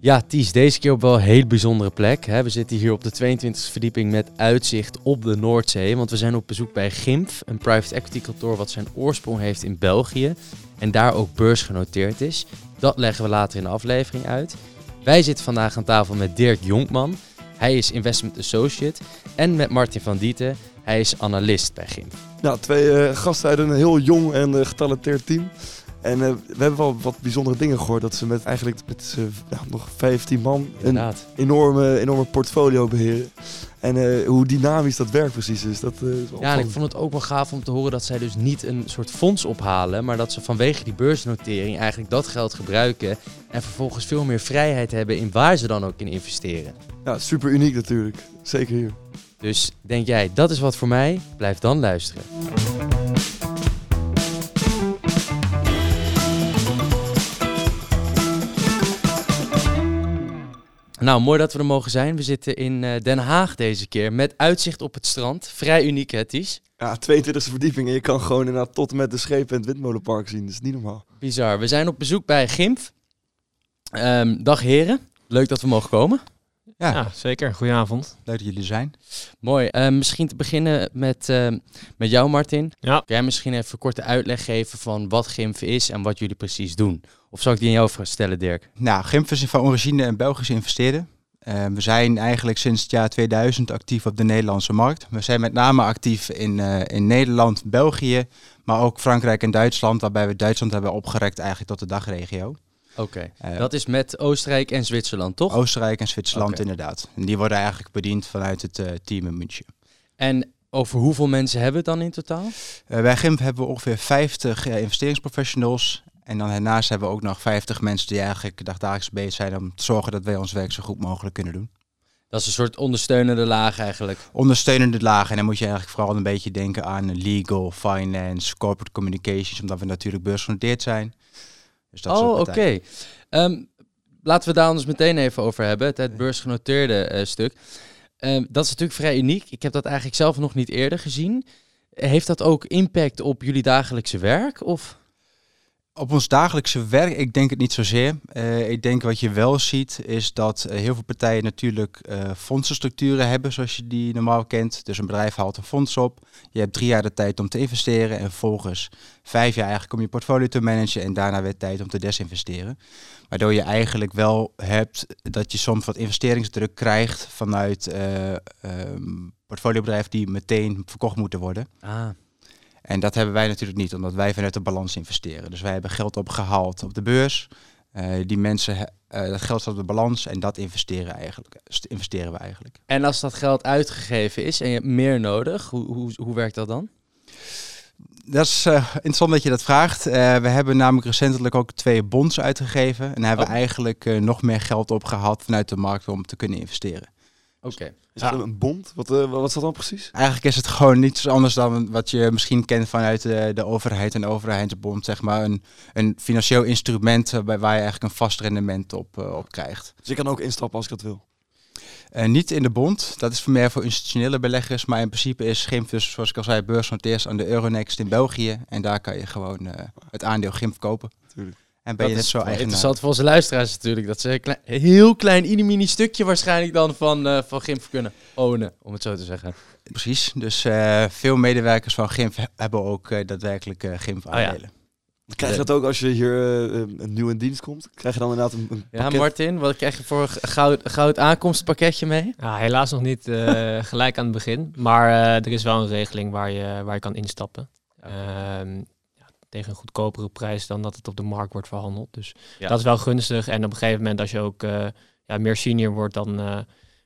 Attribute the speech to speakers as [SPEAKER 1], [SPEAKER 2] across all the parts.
[SPEAKER 1] Ja, Ties, deze keer op wel een heel bijzondere plek. Hè. We zitten hier op de 22e verdieping met uitzicht op de Noordzee. Want we zijn op bezoek bij GIMF, een private equity kantoor wat zijn oorsprong heeft in België. En daar ook beursgenoteerd is. Dat leggen we later in de aflevering uit. Wij zitten vandaag aan tafel met Dirk Jonkman. Hij is investment associate. En met Martin van Dieten. Hij is analist bij GIMF.
[SPEAKER 2] Ja, twee eh, gasten uit een heel jong en eh, getalenteerd team. En eh, we hebben wel wat bijzondere dingen gehoord. Dat ze met eigenlijk met ja, nog 15 man een enorme, enorme portfolio beheren. En eh, hoe dynamisch dat werk precies is. Dat, eh, is
[SPEAKER 1] Ja, en ik vond het ook wel gaaf om te horen dat zij dus niet een soort fonds ophalen, maar dat ze vanwege die beursnotering eigenlijk dat geld gebruiken en vervolgens veel meer vrijheid hebben in waar ze dan ook in investeren.
[SPEAKER 2] Ja, super uniek natuurlijk. Zeker hier.
[SPEAKER 1] Dus denk jij, dat is wat voor mij? Blijf dan luisteren. Nou, mooi dat we er mogen zijn. We zitten in eh, Den Haag deze keer met uitzicht op het strand. Vrij uniek, hè, Ties?
[SPEAKER 2] Ja, 22e verdieping en je kan gewoon inderdaad tot en met de schepen en het windmolenpark zien. Dat is niet normaal.
[SPEAKER 1] Bizar. We zijn op bezoek bij Gimf. Ehm, dag heren. Leuk dat we mogen komen.
[SPEAKER 3] Ja,
[SPEAKER 4] Ja, zeker. Goedenavond.
[SPEAKER 3] leuk dat jullie er zijn.
[SPEAKER 1] Mooi. Ehm, misschien te beginnen met, ehm, met jou, Martin.
[SPEAKER 4] Ja.
[SPEAKER 1] Kun jij misschien even een korte uitleg geven van wat Gimf is en wat jullie precies doen? Of zal ik die aan jou stellen, Dirk?
[SPEAKER 3] Nou, Gimp is van origine een Belgische investeerder. Eh, we zijn eigenlijk sinds het jaar 2000 actief op de Nederlandse markt. We zijn met name actief in, eh, in Nederland, België, maar ook Frankrijk en Duitsland, waarbij we Duitsland hebben opgerekt eigenlijk tot de dagregio.
[SPEAKER 1] Oké.
[SPEAKER 3] Eh,
[SPEAKER 1] dat is met Oostenrijk en Zwitserland, toch?
[SPEAKER 3] Oostenrijk en Zwitserland inderdaad. En die worden eigenlijk bediend vanuit het eh, team in München.
[SPEAKER 1] En over hoeveel mensen hebben we het dan in totaal?
[SPEAKER 3] Eh, bij Gimp hebben we ongeveer 50 eh, investeringsprofessionals. En dan daarnaast hebben we ook nog 50 mensen die eigenlijk dagdagelijks bezig zijn om te zorgen dat wij ons werk zo goed mogelijk kunnen doen.
[SPEAKER 1] Dat is een soort ondersteunende laag eigenlijk.
[SPEAKER 3] ondersteunende lagen. En dan moet je eigenlijk vooral een beetje denken aan legal, finance, corporate communications, omdat we natuurlijk beursgenoteerd zijn. Dus dat
[SPEAKER 1] oh, oké. Ehm, laten we daar anders meteen even over hebben. Het, het beursgenoteerde eh, stuk. Ehm, dat is natuurlijk vrij uniek. Ik heb dat eigenlijk zelf nog niet eerder gezien. Heeft dat ook impact op jullie dagelijkse werk? Of?
[SPEAKER 3] Op ons dagelijkse werk, ik denk het niet zozeer. Eh, ik denk wat je wel ziet, is dat eh, heel veel partijen natuurlijk eh, fondsenstructuren hebben, zoals je die normaal kent. Dus een bedrijf haalt een fonds op. Je hebt drie jaar de tijd om te investeren en vervolgens vijf jaar eigenlijk om je portfolio te managen en daarna weer tijd om te desinvesteren. Waardoor je eigenlijk wel hebt dat je soms wat investeringsdruk krijgt vanuit ehm, portfoliobedrijven die meteen verkocht moeten worden.
[SPEAKER 1] Ah,
[SPEAKER 3] En dat hebben wij natuurlijk niet, omdat wij vanuit de balans investeren. Dus wij hebben geld opgehaald op de beurs. Eh, die mensen, eh, dat geld staat op de balans en dat investeren, eigenlijk, st- investeren we eigenlijk.
[SPEAKER 1] En als dat geld uitgegeven is en je hebt meer nodig, hoe, hoe, hoe werkt dat dan?
[SPEAKER 3] Dat is eh, interessant dat je dat vraagt. We hebben namelijk recentelijk ook twee bonds uitgegeven. En hebben
[SPEAKER 1] Oh.
[SPEAKER 3] we eigenlijk nog meer geld opgehaald vanuit de markt om te kunnen investeren.
[SPEAKER 1] Oké.
[SPEAKER 2] Is
[SPEAKER 4] Ja.
[SPEAKER 2] dat een bond? Wat, eh, wat is dat dan precies?
[SPEAKER 3] Eigenlijk is het gewoon niets anders dan wat je misschien kent vanuit de, de overheid en de overheidsbond. Zeg maar een, een financieel instrument waarbij waar je eigenlijk een vast rendement op, eh, op krijgt.
[SPEAKER 2] Dus je kan ook instappen als ik dat wil.
[SPEAKER 3] Eh, niet in de bond, dat is voor meer voor institutionele beleggers. Maar in principe is GIMF dus, zoals ik al zei, beursgenoteerd aan de Euronext in België. En daar kan je gewoon eh, het aandeel GIMF kopen. En ben je
[SPEAKER 1] dat is
[SPEAKER 3] zo eigenaar.
[SPEAKER 1] interessant voor onze luisteraars natuurlijk. Dat ze een klein, heel klein, mini stukje waarschijnlijk dan van, eh van Gimp kunnen ownen, om het zo te zeggen.
[SPEAKER 3] Precies, dus eh, veel medewerkers van GIMF he- hebben ook eh, daadwerkelijk eh GIMF
[SPEAKER 4] ja.
[SPEAKER 3] aandelen.
[SPEAKER 2] Krijg je dat ook als je hier een nieuw in dienst komt? Krijg je dan inderdaad een, een
[SPEAKER 1] Ja? Martin, wat krijg je voor een goud, goud aankomstpakketje mee?
[SPEAKER 4] Ja, helaas nog niet eh, gelijk aan het begin. Maar eh, er is wel een regeling waar je, waar je kan instappen. Ehm, ja, tegen een goedkopere prijs dan dat het op de markt wordt verhandeld. Dus
[SPEAKER 1] Ja.
[SPEAKER 4] dat is wel gunstig. En op een gegeven moment als je ook eh, ja, meer senior wordt, dan eh,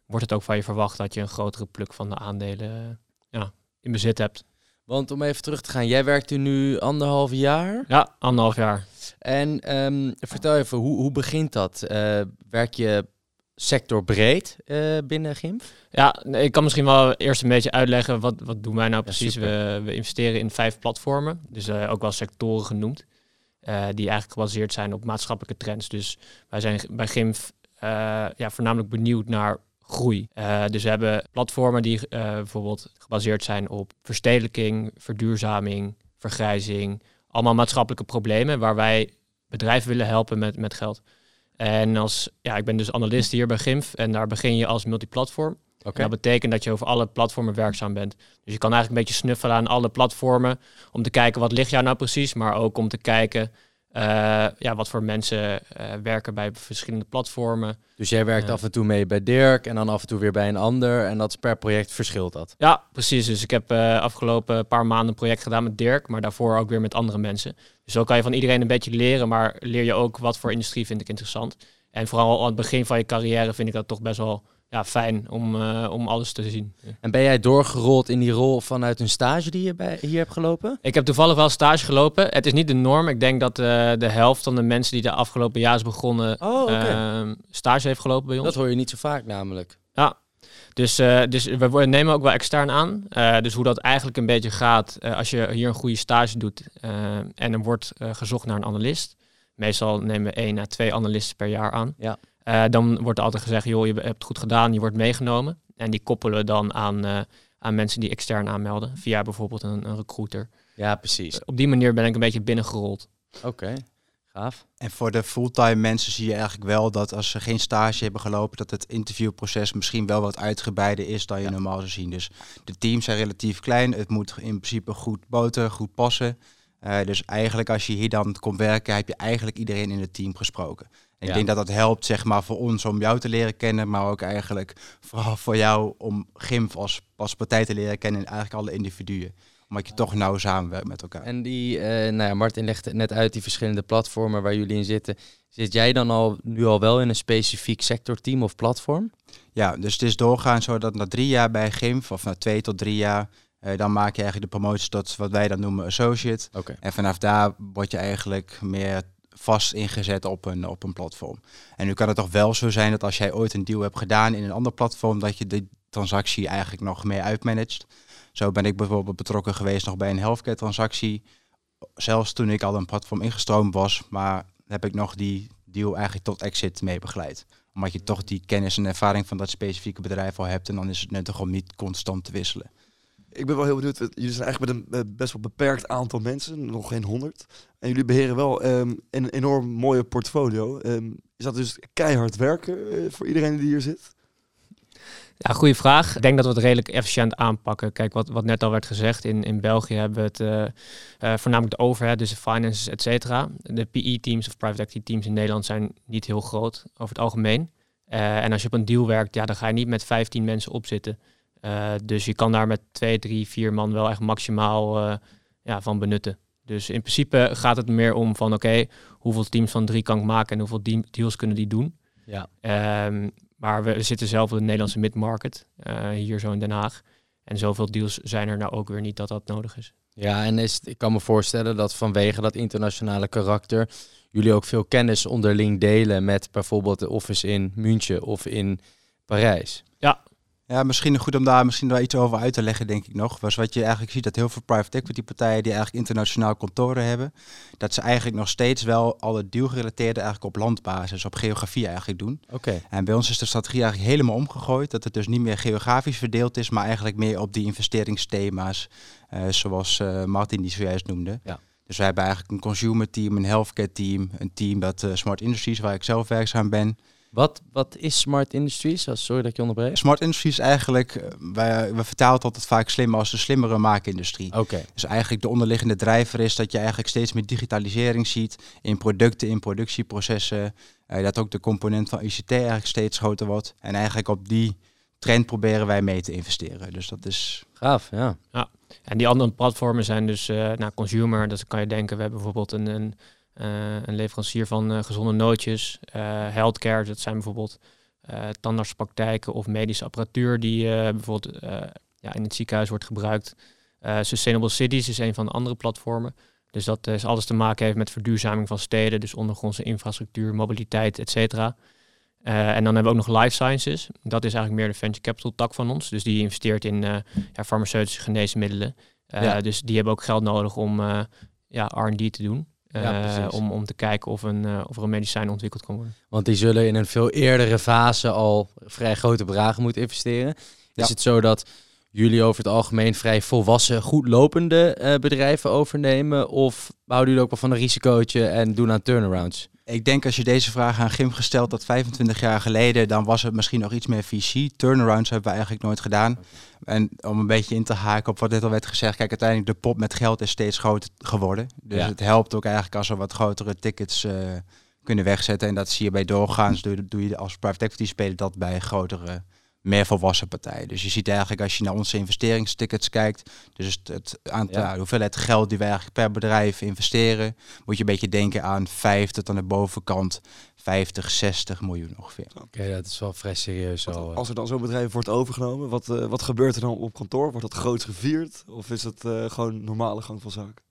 [SPEAKER 4] wordt het ook van je verwacht dat je een grotere pluk van de aandelen eh, ja, in bezit hebt.
[SPEAKER 1] Want om even terug te gaan, jij werkt hier nu anderhalf jaar.
[SPEAKER 4] Ja, anderhalf jaar.
[SPEAKER 1] En ehm, vertel even, hoe, hoe begint dat? Werk je sectorbreed eh binnen Gimp?
[SPEAKER 4] Ja, ik kan misschien wel eerst een beetje uitleggen wat, wat doen wij nou precies. we, we investeren in vijf platformen, dus eh, ook wel sectoren genoemd, eh, die eigenlijk gebaseerd zijn op maatschappelijke trends. Dus wij zijn bij GIMF eh, ja, voornamelijk benieuwd naar groei. Dus we hebben platformen die bijvoorbeeld gebaseerd zijn op verstedelijking, verduurzaming, vergrijzing, allemaal maatschappelijke problemen waar wij bedrijven willen helpen met, met geld. En als, ja, ik ben dus analist hier bij GIMF en daar begin je als multiplatform. En dat betekent dat je over alle platformen werkzaam bent. Dus je kan eigenlijk een beetje snuffelen aan alle platformen om te kijken wat ligt jou nou precies, maar ook om te kijken ja, wat voor mensen eh, werken bij verschillende platformen.
[SPEAKER 1] Dus jij werkt
[SPEAKER 4] Ja.
[SPEAKER 1] af en toe mee bij Dirk en dan af en toe weer bij een ander. En dat is per project verschilt dat.
[SPEAKER 4] Ja, precies. Dus ik heb eh afgelopen paar maanden een project gedaan met Dirk, maar daarvoor ook weer met andere mensen. Dus zo kan je van iedereen een beetje leren, maar leer je ook wat voor industrie vind ik interessant. En vooral aan het begin van je carrière vind ik dat toch best wel ja, fijn om, eh, om alles te zien. Ja.
[SPEAKER 1] En ben jij doorgerold in die rol vanuit een stage die je bij, hier hebt gelopen?
[SPEAKER 4] Ik heb toevallig wel stage gelopen. Het is niet de norm. Ik denk dat eh, de helft van de mensen die de afgelopen jaar is begonnen
[SPEAKER 1] Oh,
[SPEAKER 4] ehm, stage heeft gelopen bij ons.
[SPEAKER 1] dat hoor je niet zo vaak namelijk.
[SPEAKER 4] Dus, eh, dus we nemen ook wel extern aan. Dus hoe dat eigenlijk een beetje gaat als je hier een goede stage doet en er wordt gezocht naar een analist. Meestal nemen we één à twee analisten per jaar aan.
[SPEAKER 1] Ja.
[SPEAKER 4] Eh, dan wordt er altijd gezegd, joh, je hebt het goed gedaan, je wordt meegenomen. En die koppelen we dan aan, eh, aan mensen die extern aanmelden, via bijvoorbeeld een, een recruiter.
[SPEAKER 1] Ja, precies.
[SPEAKER 4] Op die manier ben ik een beetje binnengerold.
[SPEAKER 1] Oké, gaaf.
[SPEAKER 3] En voor de fulltime mensen zie je eigenlijk wel dat als ze geen stage hebben gelopen, dat het interviewproces misschien wel wat uitgebreider is dan je normaal zou zien. Dus de teams zijn relatief klein. Het moet in principe goed boten, goed passen. Eh, dus eigenlijk als je hier dan komt werken, heb je eigenlijk iedereen in het team gesproken.
[SPEAKER 1] Ja.
[SPEAKER 3] ik denk dat dat helpt, zeg maar, voor ons om jou te leren kennen, maar ook eigenlijk vooral voor jou om GIMF als, als partij te leren kennen en eigenlijk alle individuen. Omdat je toch nauw samenwerkt met elkaar.
[SPEAKER 1] En die, eh, nou ja, Martin legde net uit die verschillende platformen waar jullie in zitten. Zit jij dan al nu al wel in een specifiek sectorteam of platform?
[SPEAKER 3] Ja, dus het is doorgaan zo dat na drie jaar bij GIMF, of na twee tot drie jaar, eh, dan maak je eigenlijk de promotie tot wat wij dan noemen associate.
[SPEAKER 1] Oké.
[SPEAKER 3] En vanaf daar word je eigenlijk meer vast ingezet op een, op een platform. En nu kan het toch wel zo zijn dat als jij ooit een deal hebt gedaan in een ander platform, dat je de transactie eigenlijk nog meer uitmanagt. Zo ben ik bijvoorbeeld betrokken geweest nog bij een healthcare transactie. Zelfs toen ik al een platform ingestroomd was, maar heb ik nog die deal eigenlijk tot exit mee begeleid. Omdat je toch die kennis en ervaring van dat specifieke bedrijf al hebt en dan is het nuttig om niet constant te wisselen.
[SPEAKER 2] Ik ben wel heel benieuwd. Jullie zijn eigenlijk met een best wel beperkt aantal mensen, nog geen honderd. En jullie beheren wel ehm, een enorm mooie portfolio. Ehm, is dat dus keihard werken eh, voor iedereen die hier zit?
[SPEAKER 4] Ja, goede vraag. Ik denk dat we het redelijk efficiënt aanpakken. Kijk, wat, wat net al werd gezegd, in, in België hebben we het eh, eh, voornamelijk de overhead, dus de finances, et cetera. De PE-teams of private equity teams in Nederland zijn niet heel groot over het algemeen. En als je op een deal werkt, ja, dan ga je niet met 15 mensen opzitten. Eh, dus je kan daar met twee, drie, vier man wel echt maximaal eh, ja, van benutten. Dus in principe gaat het meer om van oké, hoeveel teams van drie kan ik maken en hoeveel deals kunnen die doen.
[SPEAKER 1] Ja.
[SPEAKER 4] Ehm, maar we zitten zelf in de Nederlandse mid-market, eh, hier zo in Den Haag. En zoveel deals zijn er nou ook weer niet dat dat nodig is.
[SPEAKER 1] Ja, en is, ik kan me voorstellen dat vanwege dat internationale karakter jullie ook veel kennis onderling delen met bijvoorbeeld de office in München of in Parijs.
[SPEAKER 3] Ja, misschien goed om daar misschien wel iets over uit te leggen, denk ik nog. Was wat je eigenlijk ziet dat heel veel private equity partijen die eigenlijk internationaal kantoren hebben, dat ze eigenlijk nog steeds wel alle deal-gerelateerde eigenlijk op landbasis, op geografie eigenlijk doen.
[SPEAKER 1] Oké.
[SPEAKER 3] En bij ons is de strategie eigenlijk helemaal omgegooid, dat het dus niet meer geografisch verdeeld is, maar eigenlijk meer op die investeringsthema's, eh, zoals eh, Martin die zojuist noemde.
[SPEAKER 1] Ja.
[SPEAKER 3] Dus wij hebben eigenlijk een consumer team, een healthcare team, een team dat eh, Smart Industries, waar ik zelf werkzaam ben.
[SPEAKER 1] Wat, wat is Smart Industries? Oh, Sorry dat ik je onderbreek.
[SPEAKER 3] Smart Industries is eigenlijk, eh, wij, we vertalen het altijd vaak slimmer als de slimmere maakindustrie.
[SPEAKER 1] Oké.
[SPEAKER 3] Dus eigenlijk de onderliggende drijver is dat je eigenlijk steeds meer digitalisering ziet in producten, in productieprocessen. Eh, dat ook de component van ICT eigenlijk steeds groter wordt. En eigenlijk op die trend proberen wij mee te investeren. Dus dat is...
[SPEAKER 1] Gaaf, ja.
[SPEAKER 4] En die andere platformen zijn dus uh, nou, consumer. Dus dan kan je denken, we hebben bijvoorbeeld een, een, een leverancier van uh, gezonde nootjes. Uh, healthcare, dat zijn bijvoorbeeld tandartspraktijken of medische apparatuur die bijvoorbeeld ja, in het ziekenhuis wordt gebruikt. Sustainable Cities is een van de andere platformen. Dus dat is alles te maken heeft met verduurzaming van steden, dus ondergrondse infrastructuur, mobiliteit, et cetera. Uh, en dan hebben we ook nog life sciences. Dat is eigenlijk meer de venture capital tak van ons. Dus die investeert in uh, ja, farmaceutische geneesmiddelen. Uh, ja. Dus die hebben ook geld nodig om ja, R&D te doen. Ja, om, om te kijken of, een, of er een medicijn ontwikkeld kan worden.
[SPEAKER 1] Want die zullen in een veel eerdere fase al vrij grote bedragen moeten investeren. Is het zo dat jullie over het algemeen vrij volwassen, goed lopende bedrijven overnemen? Of houden jullie ook wel van een risicootje en doen aan turnarounds?
[SPEAKER 3] Ik denk als je deze vraag aan Gim gesteld had 25 jaar geleden, dan was het misschien nog iets meer VC. Turnarounds hebben we eigenlijk nooit gedaan. En om een beetje in te haken op wat dit al werd gezegd, kijk, uiteindelijk de pot met geld is steeds groter geworden. Dus
[SPEAKER 1] Ja.
[SPEAKER 3] het helpt ook eigenlijk als we wat grotere tickets eh, kunnen wegzetten. En dat zie je bij doorgaans, doe, doe je als private equity speler dat bij grotere, meer volwassen partijen. Dus je ziet eigenlijk als je naar onze investeringstickets kijkt, dus het, aantal,
[SPEAKER 1] Ja.
[SPEAKER 3] de hoeveelheid geld die wij eigenlijk per bedrijf investeren, moet je een beetje denken aan 5 tot aan de bovenkant 50, 60 miljoen ongeveer.
[SPEAKER 1] Oké, dat is wel vrij serieus al. eh.
[SPEAKER 2] Als er dan zo'n bedrijf wordt overgenomen, wat, eh, wat gebeurt er dan op kantoor? Wordt dat groots gevierd? Of is het eh, gewoon normale gang van zaken?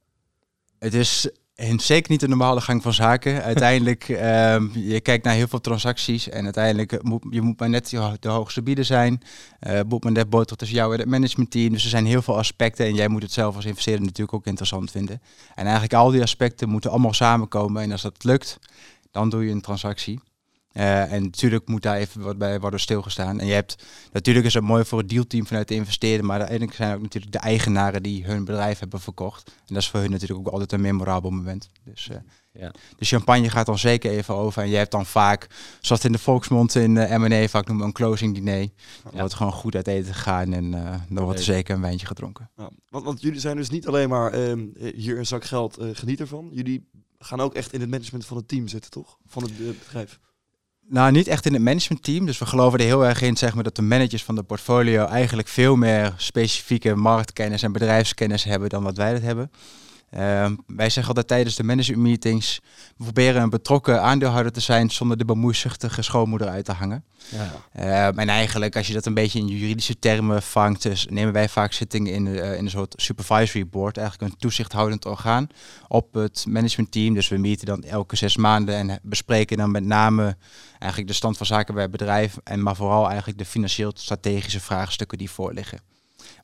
[SPEAKER 3] Het is en zeker niet de normale gang van zaken. Uiteindelijk, ehm, je kijkt naar heel veel transacties en uiteindelijk eh, moet je moet maar net de ho- de hoogste bieder zijn. Eh moet maar net boter tussen jou en het managementteam. Dus er zijn heel veel aspecten en jij moet het zelf als investeerder natuurlijk ook interessant vinden. En eigenlijk al die aspecten moeten allemaal samenkomen en als dat lukt, dan doe je een transactie. Eh, en natuurlijk moet daar even wat bij worden stilgestaan. En je hebt, natuurlijk is het mooi voor het dealteam vanuit de investeerder, maar uiteindelijk zijn ook natuurlijk de eigenaren die hun bedrijf hebben verkocht. En dat is voor hun natuurlijk ook altijd een memorabel moment. Dus eh,
[SPEAKER 1] Ja.
[SPEAKER 3] de champagne gaat dan zeker even over. En je hebt dan vaak, zoals het in de volksmond in de M&A vaak noemen, een closing diner. Dan wordt gewoon goed uit eten gegaan en eh, dan wordt er zeker een wijntje gedronken.
[SPEAKER 2] Ja, want, want jullie zijn dus niet alleen maar ehm, hier een zak geld, eh, geniet ervan. Jullie gaan ook echt in het management van het team zitten, toch? Van het eh, bedrijf.
[SPEAKER 3] Nou, niet echt in het managementteam. Dus we geloven er heel erg in zeg maar, dat de managers van de portfolio eigenlijk veel meer specifieke marktkennis en bedrijfskennis hebben dan wat wij dat hebben. Ehm, wij zeggen altijd tijdens de management meetings, we proberen een betrokken aandeelhouder te zijn zonder de bemoeizuchtige schoonmoeder uit te hangen.
[SPEAKER 1] Ja.
[SPEAKER 3] Ehm, en eigenlijk, als je dat een beetje in juridische termen vangt, dus nemen wij vaak zittingen in, eh, in een soort supervisory board, eigenlijk een toezichthoudend orgaan op het managementteam. Dus we meeten dan elke zes maanden en bespreken dan met name eigenlijk de stand van zaken bij het bedrijf, en maar vooral eigenlijk de financieel-strategische vraagstukken die voorliggen.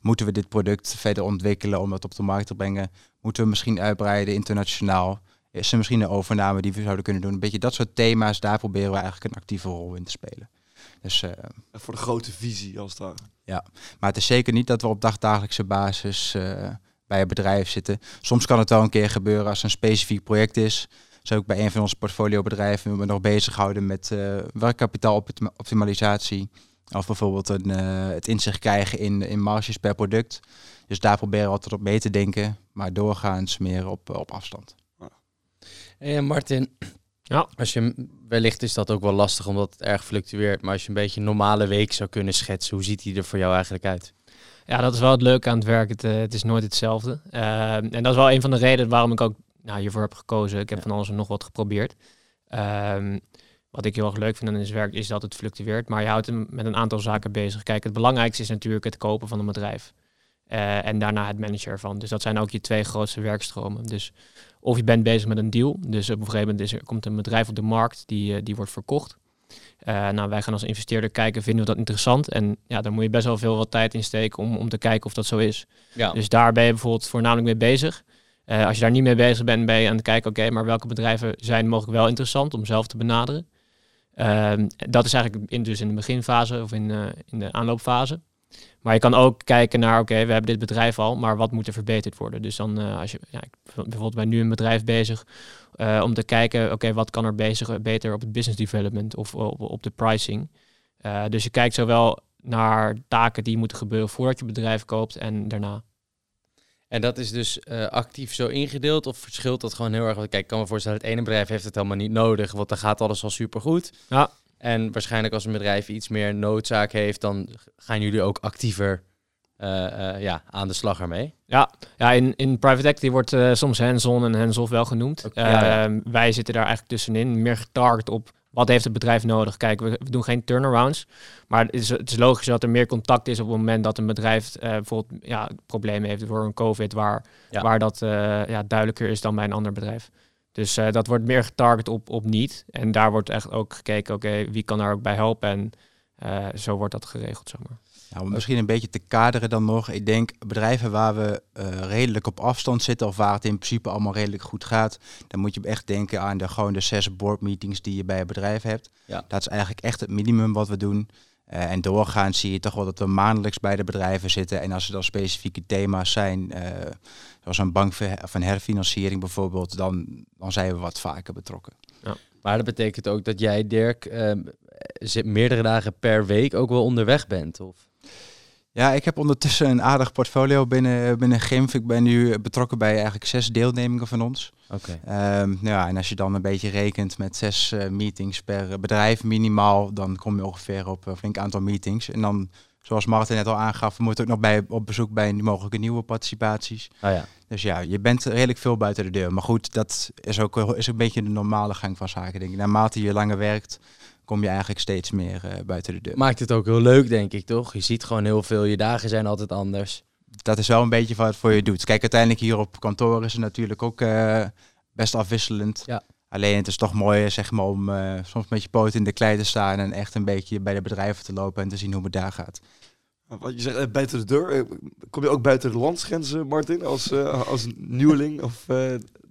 [SPEAKER 3] Moeten we dit product verder ontwikkelen om het op de markt te brengen? Moeten we misschien uitbreiden internationaal? Is er misschien een overname die we zouden kunnen doen? Een beetje dat soort thema's, daar proberen we eigenlijk een actieve rol in te spelen. Dus, eh,
[SPEAKER 2] Voor de grote visie, als het ware.
[SPEAKER 3] maar het is zeker niet dat we op dagdagelijkse basis eh, bij het bedrijf zitten. Soms kan het wel een keer gebeuren als er een specifiek project is. Zo ook bij een van onze portfoliobedrijven we nog bezighouden met eh werkkapitaaloptimalisatie. Of bijvoorbeeld een, eh, het inzicht krijgen in, in marges per product. Dus daar proberen we altijd op mee te denken. Maar doorgaans meer op, op afstand.
[SPEAKER 1] Hey, Martin,
[SPEAKER 4] Ja.
[SPEAKER 1] als je, wellicht is dat ook wel lastig omdat het erg fluctueert, maar als je een beetje een normale week zou kunnen schetsen, hoe ziet die er voor jou eigenlijk uit?
[SPEAKER 4] Ja, dat is wel het leuke aan het werk. Het, eh, het is nooit hetzelfde. Ehm, en dat is wel een van de redenen waarom ik ook nou, hiervoor heb gekozen. Ik heb
[SPEAKER 1] Ja.
[SPEAKER 4] van alles en nog wat geprobeerd. Ehm, wat ik heel erg leuk vind aan dit werk is dat het fluctueert. Maar je houdt hem met een aantal zaken bezig. Kijk, het belangrijkste is natuurlijk het kopen van een bedrijf. Eh, en daarna het managen ervan. Dus dat zijn ook je twee grootste werkstromen. Dus of je bent bezig met een deal. Dus op een gegeven moment is er, komt een bedrijf op de markt die, eh, die wordt verkocht. Eh, nou, wij gaan als investeerder kijken, vinden we dat interessant? En ja, daar moet je best wel veel wat tijd in steken om, om te kijken of dat zo is.
[SPEAKER 1] Ja.
[SPEAKER 4] Dus daar ben je bijvoorbeeld voornamelijk mee bezig. Als je daar niet mee bezig bent, ben je aan het kijken, oké, maar welke bedrijven zijn mogelijk wel interessant om zelf te benaderen? Ehm, dat is eigenlijk in, dus in de beginfase of in, eh, in de aanloopfase. Maar je kan ook kijken naar, oké, we hebben dit bedrijf al, maar wat moet er verbeterd worden? Dus dan, eh, als je, ja, bijvoorbeeld bij nu een bedrijf bezig eh, om te kijken, oké, wat kan er bezig, beter op het business development of op, op de pricing? Dus je kijkt zowel naar taken die moeten gebeuren voordat je bedrijf koopt en daarna.
[SPEAKER 1] En dat is dus eh, actief zo ingedeeld of verschilt dat gewoon heel erg? Kijk, ik kan me voorstellen, het ene bedrijf heeft het helemaal niet nodig, want dan gaat alles al supergoed.
[SPEAKER 4] Ja.
[SPEAKER 1] En waarschijnlijk als een bedrijf iets meer noodzaak heeft, dan gaan jullie ook actiever eh, eh, ja, aan de slag ermee.
[SPEAKER 4] Ja, ja in, in private equity wordt soms hands-on en hands-off wel genoemd.
[SPEAKER 1] Oké, ja, ja.
[SPEAKER 4] Ehm, wij zitten daar eigenlijk tussenin, meer getarget op wat heeft het bedrijf nodig. Kijk, we, doen geen turnarounds, maar het is, het is logisch dat er meer contact is op het moment dat een bedrijf eh, bijvoorbeeld ja, problemen heeft voor een COVID, waar,
[SPEAKER 1] Ja.
[SPEAKER 4] waar dat eh, ja, duidelijker is dan bij een ander bedrijf. Dus eh, dat wordt meer getarget op, op niet. En daar wordt echt ook gekeken, oké, wie kan daar ook bij helpen? En zo wordt dat geregeld, zeg maar.
[SPEAKER 3] Nou, om misschien een beetje te kaderen dan nog. Ik denk bedrijven waar we eh, redelijk op afstand zitten of waar het in principe allemaal redelijk goed gaat, dan moet je echt denken aan de gewoon de zes board meetings die je bij een bedrijf hebt.
[SPEAKER 1] Ja.
[SPEAKER 3] Dat is eigenlijk echt het minimum wat we doen. Eh, en doorgaans zie je toch wel dat we maandelijks bij de bedrijven zitten. En als er dan specifieke thema's zijn, eh, zoals een bank of een herfinanciering bijvoorbeeld, dan, dan zijn we wat vaker betrokken.
[SPEAKER 1] Maar dat betekent ook dat jij, Dirk, ehm, meerdere dagen per week ook wel onderweg bent, of?
[SPEAKER 3] Ja, ik heb ondertussen een aardig portfolio binnen, binnen GIMF. Ik ben nu betrokken bij eigenlijk zes deelnemingen van ons.
[SPEAKER 1] Oké.
[SPEAKER 3] Ehm, nou ja, en als je dan een beetje rekent met zes eh, meetings per bedrijf minimaal, dan kom je ongeveer op een flink aantal meetings. En dan, zoals Martin net al aangaf, we moeten ook nog bij, op bezoek bij mogelijke nieuwe participaties.
[SPEAKER 1] Oh ja.
[SPEAKER 3] Dus ja, je bent redelijk veel buiten de deur. Maar goed, dat is ook is een beetje de normale gang van zaken, denk ik. Naarmate je langer werkt, kom je eigenlijk steeds meer uh, buiten de deur.
[SPEAKER 1] Maakt het ook heel leuk, denk ik, toch? Je ziet gewoon heel veel. Je dagen zijn altijd anders.
[SPEAKER 3] Dat is wel een beetje wat het voor je doet. Kijk, uiteindelijk hier op kantoor is het natuurlijk ook uh, best afwisselend.
[SPEAKER 1] Ja.
[SPEAKER 3] Alleen het is toch mooi zeg maar, om uh, soms met je poot in de klei te staan en echt een beetje bij de bedrijven te lopen en te zien hoe het daar gaat.
[SPEAKER 2] Wat je zegt, buiten de deur. Kom je ook buiten de landsgrenzen, Martin, als, als nieuweling? Of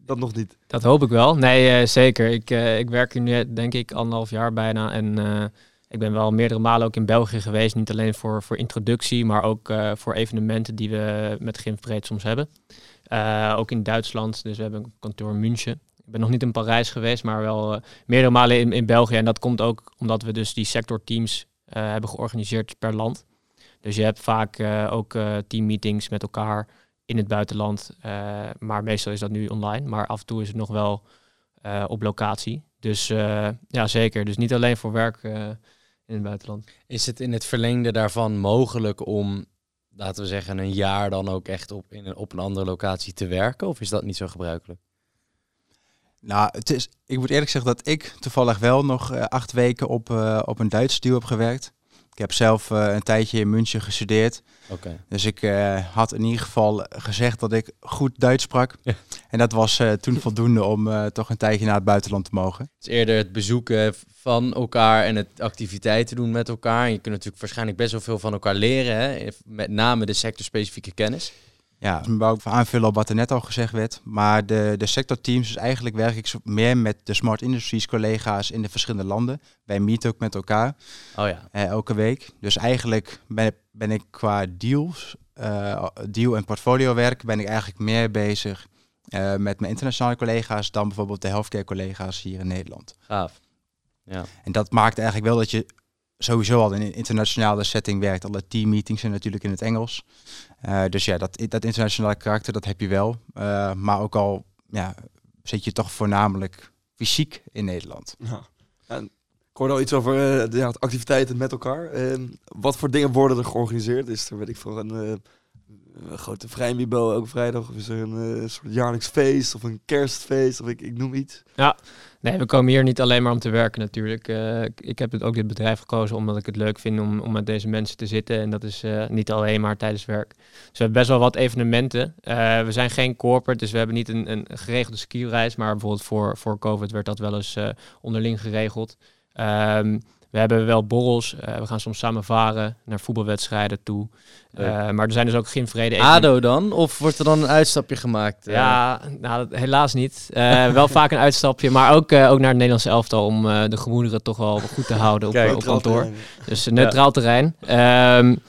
[SPEAKER 2] dat nog niet?
[SPEAKER 4] Dat hoop ik wel. Nee, uh, zeker. Ik, uh, ik werk hier nu denk ik anderhalf jaar bijna. En uh, ik ben wel meerdere malen ook in België geweest. Niet alleen voor, voor introductie, maar ook voor evenementen die we met Gymfbreed soms hebben. ook in Duitsland. Dus we hebben een kantoor in München. Ik ben nog niet in Parijs geweest, maar wel meerdere malen in, in België. En dat komt ook omdat we dus die sectorteams hebben georganiseerd per land. Dus je hebt vaak ook teammeetings met elkaar in het buitenland. Uh, maar meestal is dat nu online. Maar af en toe is het nog wel uh, op locatie. Dus uh, ja, zeker. Dus niet alleen voor werk in het buitenland.
[SPEAKER 1] Is het in het verlengde daarvan mogelijk om, laten we zeggen, een jaar dan ook echt op, in een, op een andere locatie te werken? Of is dat niet zo gebruikelijk?
[SPEAKER 3] Nou, het is, ik moet eerlijk zeggen dat ik toevallig wel nog acht weken op, op een Duits stuur heb gewerkt. Ik heb zelf uh, een tijdje in München gestudeerd.
[SPEAKER 1] Okay.
[SPEAKER 3] Dus ik uh, had in ieder geval gezegd dat ik goed Duits sprak.
[SPEAKER 1] Ja.
[SPEAKER 3] En dat was uh, toen voldoende om toch een tijdje naar het buitenland te mogen.
[SPEAKER 1] Het is eerder het bezoeken van elkaar en het activiteiten doen met elkaar. En je kunt natuurlijk waarschijnlijk best wel veel van elkaar leren. Hè? Met name de sectorspecifieke kennis.
[SPEAKER 3] Ja, ik wou ik aanvullen op wat er net al gezegd werd. Maar de, de sectorteams, dus eigenlijk werk ik meer met de Smart Industries collega's in de verschillende landen. Wij meeten ook met elkaar.
[SPEAKER 1] Oh ja.
[SPEAKER 3] Uh, elke week. Dus eigenlijk ben, ben ik qua deals, uh, deal en portfolio werk, ben ik eigenlijk meer bezig uh, met mijn internationale collega's dan bijvoorbeeld de healthcare collega's hier in Nederland.
[SPEAKER 1] Gaaf. Ja.
[SPEAKER 3] En dat maakt eigenlijk wel dat je sowieso al in een internationale setting werkt. Alle teammeetings zijn natuurlijk in het Engels. Uh, dus ja, dat, dat internationale karakter, dat heb je wel. Uh, maar ook al ja, zit je toch voornamelijk fysiek in Nederland.
[SPEAKER 2] Ja. En ik hoorde al iets over uh, de ja, activiteiten met elkaar. wat voor dingen worden er georganiseerd? Is er, weet ik veel, een een grote vrijmibo elke vrijdag? Of is er een uh, soort jaarlijks feest of een kerstfeest of ik, ik noem iets?
[SPEAKER 4] Ja, nee, we komen hier niet alleen maar om te werken natuurlijk. Uh, ik heb het, ook dit bedrijf gekozen omdat ik het leuk vind om, om met deze mensen te zitten. En dat is uh, niet alleen maar tijdens werk. Dus we hebben best wel wat evenementen. we zijn geen corporate, dus we hebben niet een, een geregelde skireis. Maar bijvoorbeeld voor, voor COVID werd dat wel eens onderling geregeld. Um, we hebben wel borrels. Uh, we gaan soms samen varen naar voetbalwedstrijden toe. Uh, maar er zijn dus ook geen vrede.
[SPEAKER 1] ADO dan? Of wordt er dan een uitstapje gemaakt?
[SPEAKER 4] Uh? Ja, nou, helaas niet. wel vaak een uitstapje, maar ook, ook naar het Nederlandse elftal om de gemoederen toch wel goed te houden op,
[SPEAKER 2] Kijk,
[SPEAKER 4] op kantoor. Terrein. Dus neutraal ja. terrein. Um,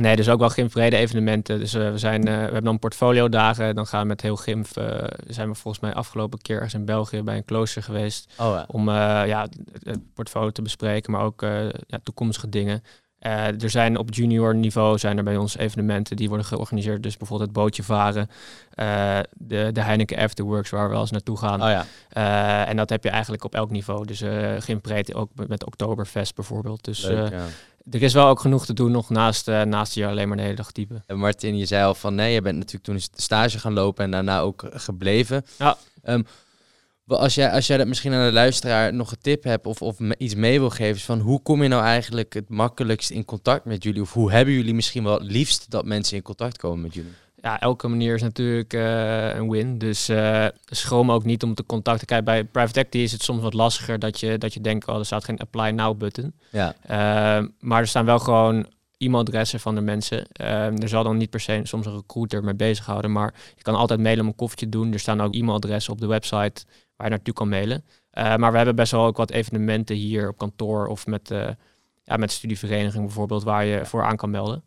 [SPEAKER 4] Nee, dus ook wel Gimvrede evenementen. Dus uh, we, zijn, uh, we hebben dan portfolio dagen. Dan gaan we met heel Gimf, uh, zijn we volgens mij afgelopen keer ergens in België bij een klooster geweest.
[SPEAKER 1] Oh.
[SPEAKER 4] Om ja, het portfolio te bespreken, maar ook ja, toekomstige dingen. Er zijn op junior niveau zijn er bij ons evenementen die worden georganiseerd. Dus bijvoorbeeld het bootje varen, de, de Heineken Afterworks waar we wel eens naartoe gaan.
[SPEAKER 1] Oh, ja.
[SPEAKER 4] en dat heb je eigenlijk op elk niveau. Dus uh, Gimpbreed ook met Oktoberfest bijvoorbeeld. Dus
[SPEAKER 1] Leuk, ja
[SPEAKER 4] er is wel ook genoeg te doen nog naast, naast je alleen maar de hele dag typen.
[SPEAKER 1] En Martin, je zei al van nee, je bent natuurlijk toen de stage gaan lopen en daarna ook gebleven.
[SPEAKER 4] Ja.
[SPEAKER 1] Um, als jij, als jij dat misschien aan de luisteraar nog een tip hebt of, of iets mee wil geven, van hoe kom je nou eigenlijk het makkelijkst in contact met jullie? Of hoe hebben jullie misschien wel het liefst dat mensen in contact komen met jullie?
[SPEAKER 4] ja, elke manier is natuurlijk uh, een win. Dus uh, schroom ook niet om te contacten. Kijk, bij private equity is het soms wat lastiger dat je, dat je denkt, oh, er staat geen apply now button.
[SPEAKER 1] Ja.
[SPEAKER 4] Uh, maar er staan wel gewoon e-mailadressen van de mensen. er zal dan niet per se soms een recruiter mee bezighouden, maar je kan altijd mailen om een koffietje doen. Er staan ook e-mailadressen op de website waar je naartoe kan mailen. maar we hebben best wel ook wat evenementen hier op kantoor of met, ja, met studievereniging bijvoorbeeld, waar je voor aan kan melden.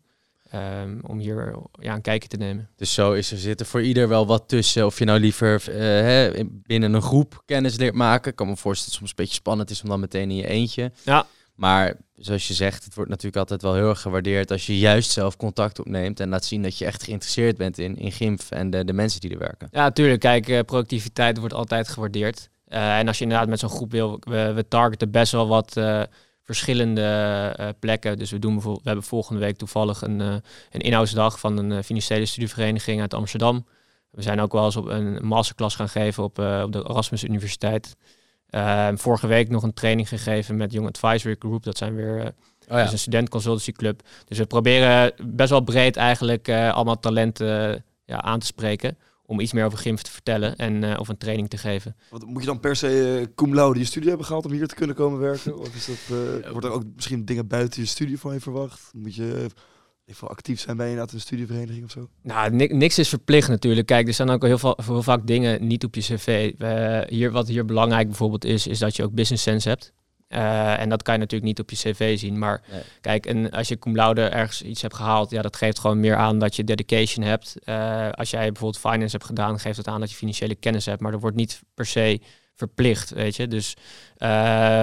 [SPEAKER 4] ehm, om hier ja, een kijkje te nemen.
[SPEAKER 1] Dus zo is er zitten voor ieder wel wat tussen. Of je nou liever eh, hè, in- binnen een groep kennis leert maken. Ik kan me voorstellen dat het soms een beetje spannend is om dan meteen in je eentje.
[SPEAKER 4] Ja.
[SPEAKER 1] Maar zoals je zegt, het wordt natuurlijk altijd wel heel erg gewaardeerd als je juist zelf contact opneemt en laat zien dat je echt geïnteresseerd bent in, in GIMF en de, de mensen die er werken.
[SPEAKER 4] Ja, natuurlijk. Kijk, eh, productiviteit wordt altijd gewaardeerd. Eh, en als je inderdaad met zo'n groep wil, we, we targeten best wel wat eh, verschillende plekken. Dus we, doen bijvoorbeeld, we hebben volgende week toevallig een, een inhoudsdag van een financiële studievereniging uit Amsterdam. We zijn ook wel eens op een masterclass gaan geven op, op de Erasmus Universiteit. Eh, vorige week nog een training gegeven met Young Advisory Group. Dat zijn weer eh,
[SPEAKER 1] Oh
[SPEAKER 4] dat is een student consultancy club. Dus we proberen best wel breed eigenlijk eh, allemaal talenten eh, ja, aan te spreken. Om iets meer over GIMF te vertellen en eh, of een training te geven.
[SPEAKER 2] Wat, moet je dan per se cum laude je studie hebben gehaald om hier te kunnen komen werken? Of is dat, eh, wordt er ook misschien dingen buiten je studie van je verwacht? Moet je eh, even actief zijn bij inderdaad een studievereniging of zo?
[SPEAKER 4] Nou, ni- niks is verplicht natuurlijk. Kijk, er staan ook heel, veel, heel vaak dingen niet op je cv. Hier, wat hier belangrijk bijvoorbeeld is, is dat je ook business sense hebt. Eh, en dat kan je natuurlijk niet op je cv zien. Maar
[SPEAKER 1] Nee.
[SPEAKER 4] kijk, en als je cum laude ergens iets hebt gehaald, ja, dat geeft gewoon meer aan dat je dedication hebt. Eh, als jij bijvoorbeeld finance hebt gedaan, geeft het aan dat je financiële kennis hebt. Maar dat wordt niet per se verplicht, weet je. Dus eh,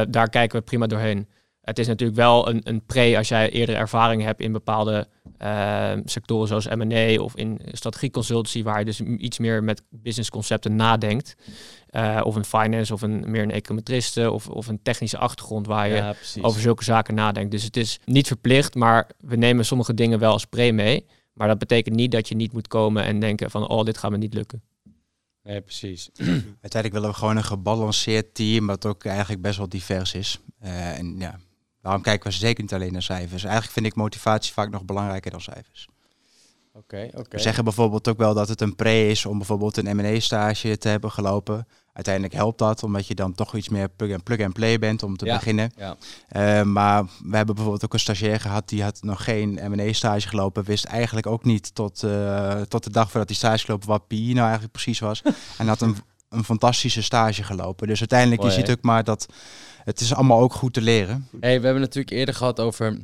[SPEAKER 4] daar kijken we prima doorheen. Het is natuurlijk wel een, een pre als jij eerder ervaring hebt in bepaalde eh, sectoren zoals M&A of in strategieconsultancy, waar je dus iets meer met businessconcepten nadenkt. Eh, of een finance of een, meer een econometriste of, of een technische achtergrond waar je
[SPEAKER 1] Ja,
[SPEAKER 4] over zulke zaken nadenkt. Dus het is niet verplicht, maar we nemen sommige dingen wel als pre mee. Maar dat betekent niet dat je niet moet komen en denken van, oh, dit gaat me niet lukken.
[SPEAKER 1] Nee, precies.
[SPEAKER 3] Uiteindelijk willen we gewoon een gebalanceerd team, dat ook eigenlijk best wel divers is. Eh, en ja, daarom kijken we zeker niet alleen naar cijfers. Eigenlijk vind ik motivatie vaak nog belangrijker dan cijfers.
[SPEAKER 1] Oké, oké.
[SPEAKER 3] We zeggen bijvoorbeeld ook wel dat het een pre is om bijvoorbeeld een M&A-stage te hebben gelopen. Uiteindelijk helpt dat, omdat je dan toch iets meer plug and, plug and play bent om te
[SPEAKER 1] Ja,
[SPEAKER 3] beginnen.
[SPEAKER 1] ja.
[SPEAKER 3] Eh, maar we hebben bijvoorbeeld ook een stagiair gehad, die had nog geen M&A-stage gelopen. Wist eigenlijk ook niet tot, eh, tot de dag voordat hij stage gelopen wat PI nou eigenlijk precies was. en had een, een fantastische stage gelopen. Dus uiteindelijk,
[SPEAKER 1] Mooi,
[SPEAKER 3] ziet
[SPEAKER 1] hè?
[SPEAKER 3] ook maar dat het is allemaal ook goed te leren.
[SPEAKER 1] Hey, we hebben natuurlijk eerder gehad over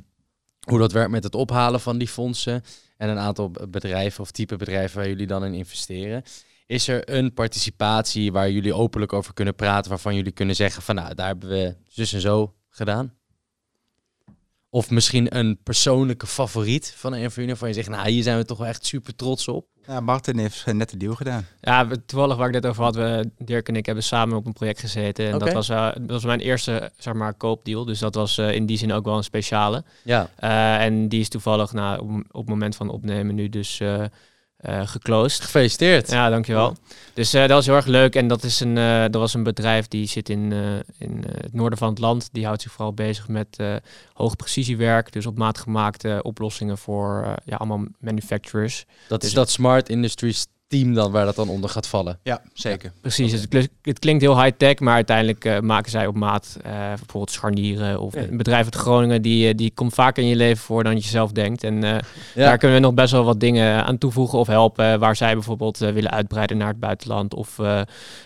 [SPEAKER 1] hoe dat werkt met het ophalen van die fondsen. En een aantal bedrijven of type bedrijven waar jullie dan in investeren. Is er een participatie waar jullie openlijk over kunnen praten, waarvan jullie kunnen zeggen van nou, daar hebben we zus en zo gedaan? Of misschien een persoonlijke favoriet van een van jullie, waarvan je zegt, nou, hier zijn we toch wel echt super trots op.
[SPEAKER 3] Ja, Martin heeft een nette deal gedaan.
[SPEAKER 4] Ja, we- toevallig waar ik net over had, we, Dirk en ik hebben samen op een project gezeten. En dat, was, eh, dat was mijn eerste, zeg maar, koopdeal. Dus dat was eh, in die zin ook wel een speciale.
[SPEAKER 1] Ja,
[SPEAKER 4] Eh, en die is toevallig nou, op, op het moment van opnemen nu dus eh, geclosed.
[SPEAKER 1] gefeliciteerd.
[SPEAKER 4] Ja, dankjewel. Dus eh, dat was heel erg leuk. En dat, is een, dat was een bedrijf die zit in, in het noorden van het land. Die houdt zich vooral bezig met hoog precisiewerk. Dus op maat gemaakte oplossingen voor ja, allemaal manufacturers.
[SPEAKER 1] Dat is
[SPEAKER 4] Dus-
[SPEAKER 1] dat Smart Industries team dan waar dat dan onder gaat vallen.
[SPEAKER 3] Ja, zeker.
[SPEAKER 4] Precies, het, kli- het klinkt heel high-tech, maar uiteindelijk eh, maken zij op maat eh, bijvoorbeeld scharnieren. Of
[SPEAKER 1] Ja.
[SPEAKER 4] een bedrijf uit Groningen, die, eh, die komt vaker in je leven voor dan je zelf denkt. En eh,
[SPEAKER 1] Ja.
[SPEAKER 4] daar kunnen we nog best wel wat dingen aan toevoegen of helpen. Waar zij bijvoorbeeld eh, willen uitbreiden naar het buitenland of eh,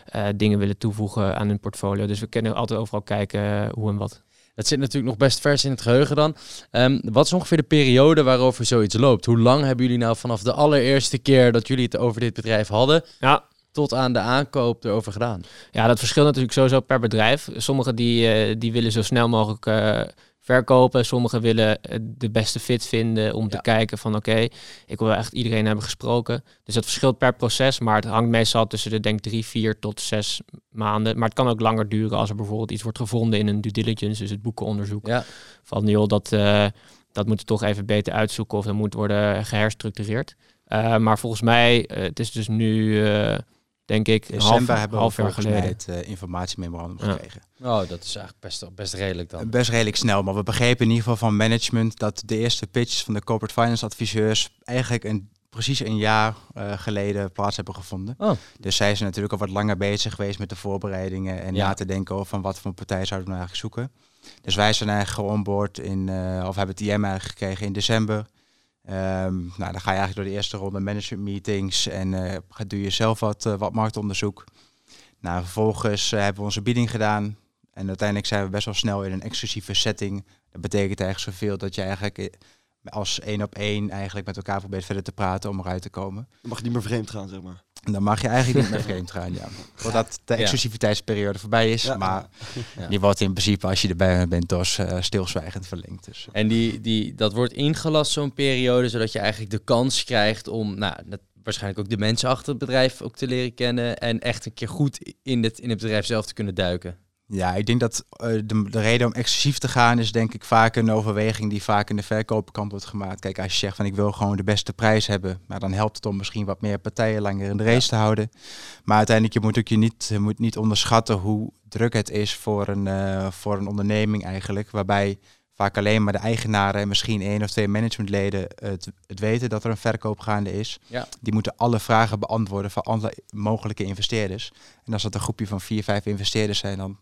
[SPEAKER 4] eh, dingen willen toevoegen aan hun portfolio. Dus we kunnen altijd overal kijken hoe en wat.
[SPEAKER 1] Dat zit natuurlijk nog best vers in het geheugen dan. Ehm, wat is ongeveer de periode waarover zoiets loopt? Hoe lang hebben jullie nou vanaf de allereerste keer dat jullie het over dit bedrijf hadden,
[SPEAKER 4] Ja,
[SPEAKER 1] tot aan de aankoop erover gedaan?
[SPEAKER 4] Ja, dat verschilt natuurlijk sowieso per bedrijf. Sommigen die, eh, die willen zo snel mogelijk eh, verkopen. Sommigen willen eh, de beste fit vinden om
[SPEAKER 1] Ja.
[SPEAKER 4] te kijken van oké, ik wil echt iedereen hebben gesproken. Dus dat verschilt per proces, maar het hangt meestal tussen de denk drie, vier tot zes maanden. Maar het kan ook langer duren als er bijvoorbeeld iets wordt gevonden in een due diligence, dus het boekenonderzoek.
[SPEAKER 1] Ja,
[SPEAKER 4] Van joh, dat, eh dat moeten we toch even beter uitzoeken of dat moet worden geherstructureerd. Eh, maar volgens mij, het is dus nu, denk ik,
[SPEAKER 3] December
[SPEAKER 4] half,
[SPEAKER 3] hebben we
[SPEAKER 4] half jaar
[SPEAKER 3] volgens mij
[SPEAKER 4] geleden.
[SPEAKER 3] het eh, informatiememorandum
[SPEAKER 4] Ja.
[SPEAKER 3] gekregen.
[SPEAKER 1] oh, dat is eigenlijk best, best redelijk dan.
[SPEAKER 3] Best redelijk snel, maar we begrepen in ieder geval van management dat de eerste pitches van de corporate finance adviseurs eigenlijk een, precies een jaar eh, geleden plaats hebben gevonden.
[SPEAKER 1] Oh.
[SPEAKER 3] Dus zij zijn natuurlijk al wat langer bezig geweest met de voorbereidingen en
[SPEAKER 1] Ja.
[SPEAKER 3] na te denken over van wat voor partij zouden we nou eigenlijk zoeken. Dus wij zijn eigenlijk geonboard in, eh, of hebben het IM eigenlijk gekregen in december. Ehm, nou, dan ga je eigenlijk door de eerste ronde management meetings en ga- doe je zelf wat, eh, wat marktonderzoek. Nou, vervolgens eh, hebben we onze bieding gedaan. En uiteindelijk zijn we best wel snel in een exclusieve setting. Dat betekent eigenlijk zoveel dat je eigenlijk als één op één eigenlijk met elkaar probeert verder te praten om eruit te komen.
[SPEAKER 2] Dan mag je niet meer vreemd gaan, zeg maar.
[SPEAKER 3] Dan mag je eigenlijk niet meer vreemd gaan, ja. Totdat de exclusiviteitsperiode voorbij is.
[SPEAKER 2] Ja.
[SPEAKER 3] Maar
[SPEAKER 1] Ja.
[SPEAKER 3] die wordt in principe, als je erbij bent, dus stilzwijgend verlengd. Dus,
[SPEAKER 1] En die, die, dat wordt ingelast zo'n periode, zodat je eigenlijk de kans krijgt om nou, dat, waarschijnlijk ook de mensen achter het bedrijf ook te leren kennen en echt een keer goed in het, in het bedrijf zelf te kunnen duiken.
[SPEAKER 3] Ja, ik denk dat eh, de, de reden om exclusief te gaan is denk ik vaak een overweging die vaak in de verkoopkant wordt gemaakt. Kijk, als je zegt van ik wil gewoon de beste prijs hebben, maar dan helpt het om misschien wat meer partijen langer in de race te houden. Maar uiteindelijk je moet ook je niet, je moet niet onderschatten hoe druk het is voor een, eh, voor een onderneming eigenlijk, waarbij vaak alleen maar de eigenaren en misschien één of twee managementleden het, het weten dat er een verkoop gaande is.
[SPEAKER 1] Ja.
[SPEAKER 3] Die moeten alle vragen beantwoorden van alle mogelijke investeerders. En als dat een groepje van vier, vijf investeerders zijn, dan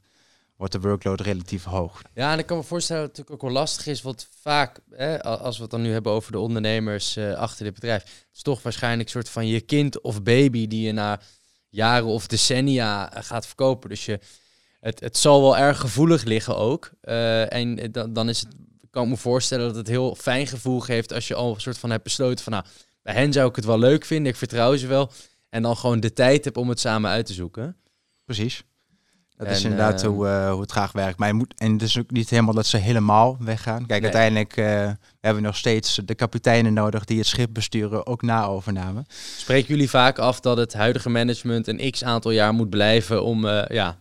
[SPEAKER 3] wordt de workload relatief hoog.
[SPEAKER 1] Ja, en ik kan me voorstellen dat het natuurlijk ook wel lastig is, want vaak, hè, als we het dan nu hebben over de ondernemers eh, achter dit bedrijf, het is toch waarschijnlijk een soort van je kind of baby die je na jaren of decennia eh, gaat verkopen. Dus je, het, het zal wel erg gevoelig liggen ook. Eh, en dan, dan is het, kan ik me voorstellen dat het heel fijn gevoel geeft als je al een soort van hebt besloten van, nou, bij hen zou ik het wel leuk vinden, ik vertrouw ze wel. En dan gewoon de tijd hebt om het samen uit te zoeken.
[SPEAKER 3] Precies. Dat
[SPEAKER 1] En,
[SPEAKER 3] is inderdaad hoe, eh, hoe het graag werkt. Maar je moet, en het is ook niet helemaal dat ze helemaal weggaan. Kijk,
[SPEAKER 1] Nee.
[SPEAKER 3] uiteindelijk eh, hebben we nog steeds de kapiteinen nodig die het schip besturen, ook na overname.
[SPEAKER 1] Spreken jullie vaak af dat het huidige management een x aantal jaar moet blijven om, eh, ja,